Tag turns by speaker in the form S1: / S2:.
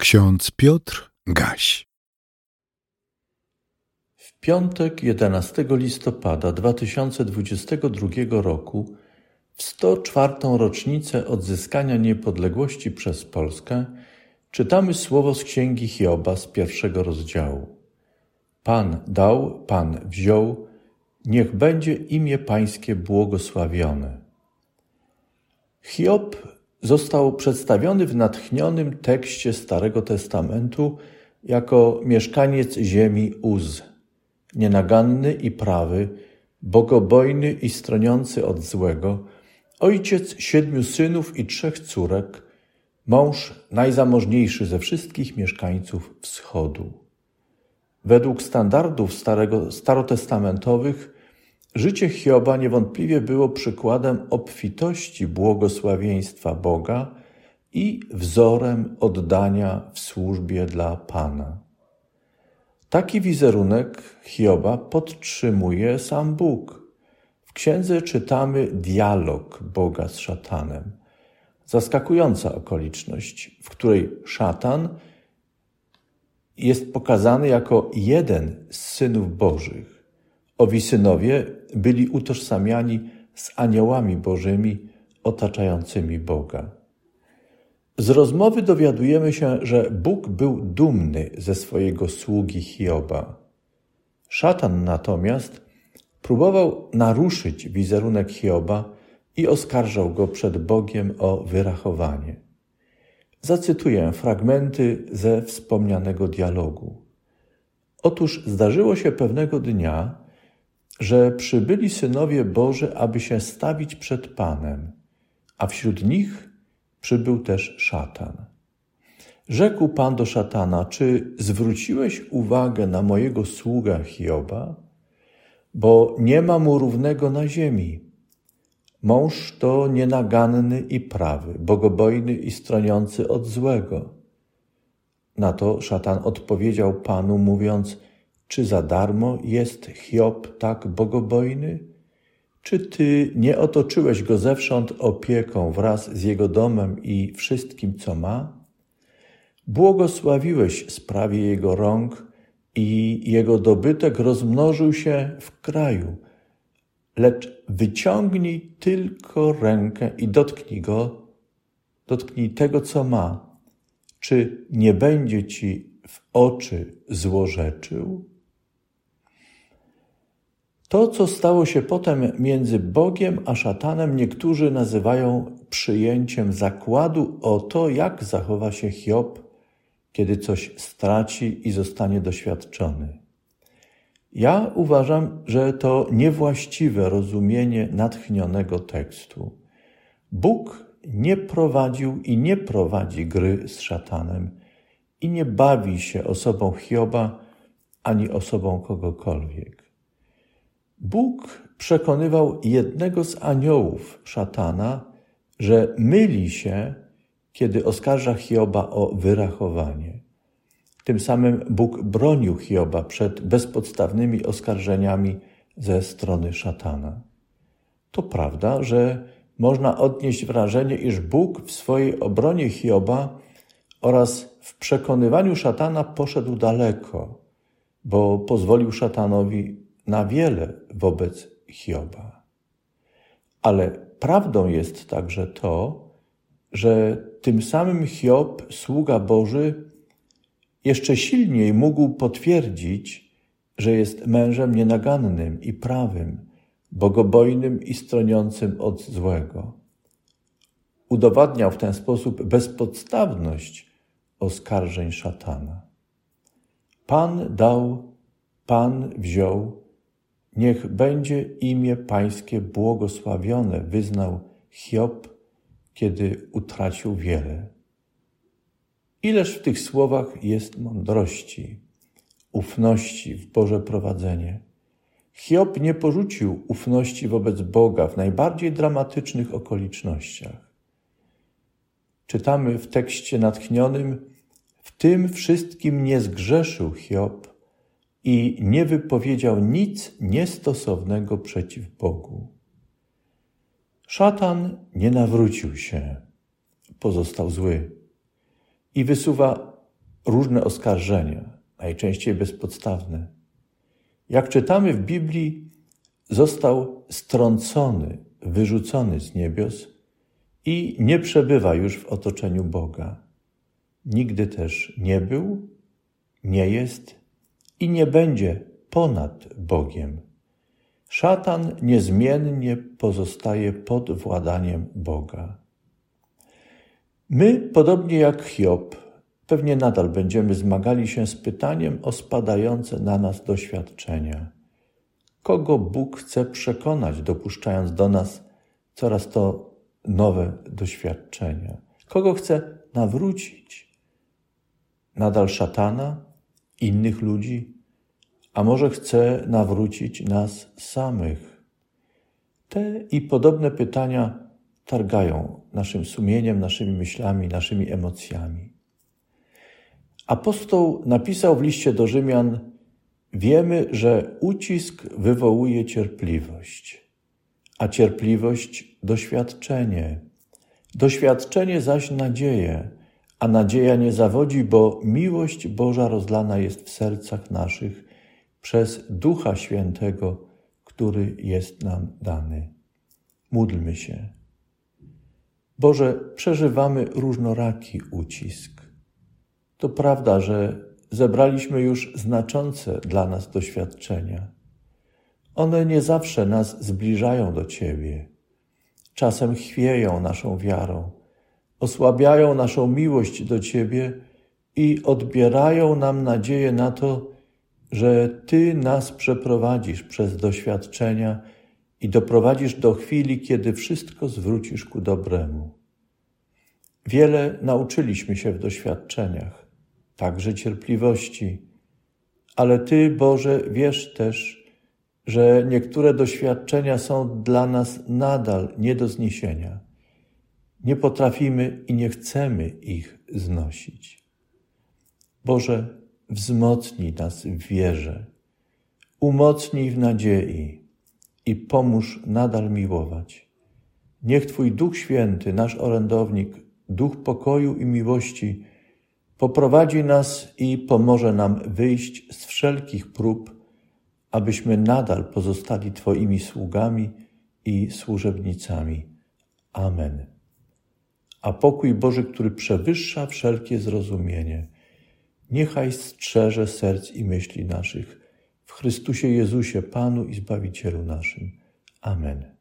S1: Ksiądz Piotr Gaś.
S2: W piątek 11 listopada 2022 roku, w 104. rocznicę odzyskania niepodległości przez Polskę, czytamy słowo z księgi Hioba z pierwszego rozdziału. Pan dał, Pan wziął, niech będzie imię Pańskie błogosławione. Hiob został przedstawiony w natchnionym tekście Starego Testamentu jako mieszkaniec ziemi Uz, nienaganny i prawy, bogobojny i stroniący od złego, ojciec siedmiu synów i trzech córek, mąż najzamożniejszy ze wszystkich mieszkańców wschodu. Według standardów starego, starotestamentowych Życie Hioba niewątpliwie było przykładem obfitości błogosławieństwa Boga i wzorem oddania w służbie dla Pana. Taki wizerunek Hioba podtrzymuje sam Bóg. W księdze czytamy dialog Boga z szatanem. Zaskakująca okoliczność, w której szatan jest pokazany jako jeden z synów Bożych. Owi synowie byli utożsamiani z aniołami bożymi otaczającymi Boga. Z rozmowy dowiadujemy się, że Bóg był dumny ze swojego sługi Hioba. Szatan natomiast próbował naruszyć wizerunek Hioba i oskarżał go przed Bogiem o wyrachowanie. Zacytuję fragmenty ze wspomnianego dialogu. Otóż zdarzyło się pewnego dnia, że przybyli synowie Boży, aby się stawić przed Panem, a wśród nich przybył też szatan. Rzekł Pan do szatana: Czy zwróciłeś uwagę na mojego sługa Hioba? Bo nie ma mu równego na ziemi. Mąż to nienaganny i prawy, bogobojny i stroniący od złego. Na to szatan odpowiedział Panu, mówiąc: czy za darmo jest Hiob tak bogobojny? Czy ty nie otoczyłeś go zewsząd opieką wraz z jego domem i wszystkim, co ma? Błogosławiłeś sprawie jego rąk i jego dobytek rozmnożył się w kraju. Lecz wyciągnij tylko rękę i dotknij go, dotknij tego, co ma. Czy nie będzie ci w oczy złorzeczył? To, co stało się potem między Bogiem a szatanem, niektórzy nazywają przyjęciem zakładu o to, jak zachowa się Hiob, kiedy coś straci i zostanie doświadczony. Ja uważam, że to niewłaściwe rozumienie natchnionego tekstu. Bóg nie prowadził i nie prowadzi gry z szatanem i nie bawi się osobą Hioba ani osobą kogokolwiek. Bóg przekonywał jednego z aniołów szatana, że myli się, kiedy oskarża Hioba o wyrachowanie. Tym samym Bóg bronił Hioba przed bezpodstawnymi oskarżeniami ze strony szatana. To prawda, że można odnieść wrażenie, iż Bóg w swojej obronie Hioba oraz w przekonywaniu szatana poszedł daleko, bo pozwolił szatanowi na wiele wobec Hioba. Ale prawdą jest także to, że tym samym Hiob, sługa Boży, jeszcze silniej mógł potwierdzić, że jest mężem nienagannym i prawym, bogobojnym i stroniącym od złego. Udowadniał w ten sposób bezpodstawność oskarżeń szatana. Pan dał, Pan wziął, Niech będzie imię Pańskie błogosławione, wyznał Hiob, kiedy utracił wiele. Ileż w tych słowach jest mądrości, ufności w Boże prowadzenie. Hiob nie porzucił ufności wobec Boga w najbardziej dramatycznych okolicznościach. Czytamy w tekście natchnionym: W tym wszystkim nie zgrzeszył Hiob, i nie wypowiedział nic niestosownego przeciw Bogu. Szatan nie nawrócił się, pozostał zły i wysuwa różne oskarżenia, najczęściej bezpodstawne. Jak czytamy w Biblii, został strącony, wyrzucony z niebios i nie przebywa już w otoczeniu Boga. Nigdy też nie był, nie jest i nie będzie ponad Bogiem. Szatan niezmiennie pozostaje pod władaniem Boga. My, podobnie jak Hiob, pewnie nadal będziemy zmagali się z pytaniem o spadające na nas doświadczenia. Kogo Bóg chce przekonać, dopuszczając do nas coraz to nowe doświadczenia? Kogo chce nawrócić? Nadal szatana, innych ludzi, a może chce nawrócić nas samych? Te i podobne pytania targają naszym sumieniem, naszymi myślami, naszymi emocjami. Apostoł napisał w liście do Rzymian: Wiemy, że ucisk wywołuje cierpliwość, a cierpliwość doświadczenie, doświadczenie zaś nadzieję, a nadzieja nie zawodzi, bo miłość Boża rozlana jest w sercach naszych przez Ducha Świętego, który jest nam dany. Módlmy się. Boże, przeżywamy różnoraki ucisk. To prawda, że zebraliśmy już znaczące dla nas doświadczenia. One nie zawsze nas zbliżają do Ciebie. Czasem chwieją naszą wiarą, osłabiają naszą miłość do Ciebie i odbierają nam nadzieję na to, że Ty nas przeprowadzisz przez doświadczenia i doprowadzisz do chwili, kiedy wszystko zwrócisz ku dobremu. Wiele nauczyliśmy się w doświadczeniach, także cierpliwości, ale Ty, Boże, wiesz też, że niektóre doświadczenia są dla nas nadal nie do zniesienia. Nie potrafimy i nie chcemy ich znosić. Boże, wzmocnij nas w wierze, umocnij w nadziei i pomóż nadal miłować. Niech Twój Duch Święty, nasz orędownik, Duch pokoju i miłości, poprowadzi nas i pomoże nam wyjść z wszelkich prób, abyśmy nadal pozostali Twoimi sługami i służebnicami. Amen. A pokój Boży, który przewyższa wszelkie zrozumienie, niechaj strzeże serc i myśli naszych w Chrystusie Jezusie, Panu i Zbawicielu naszym. Amen.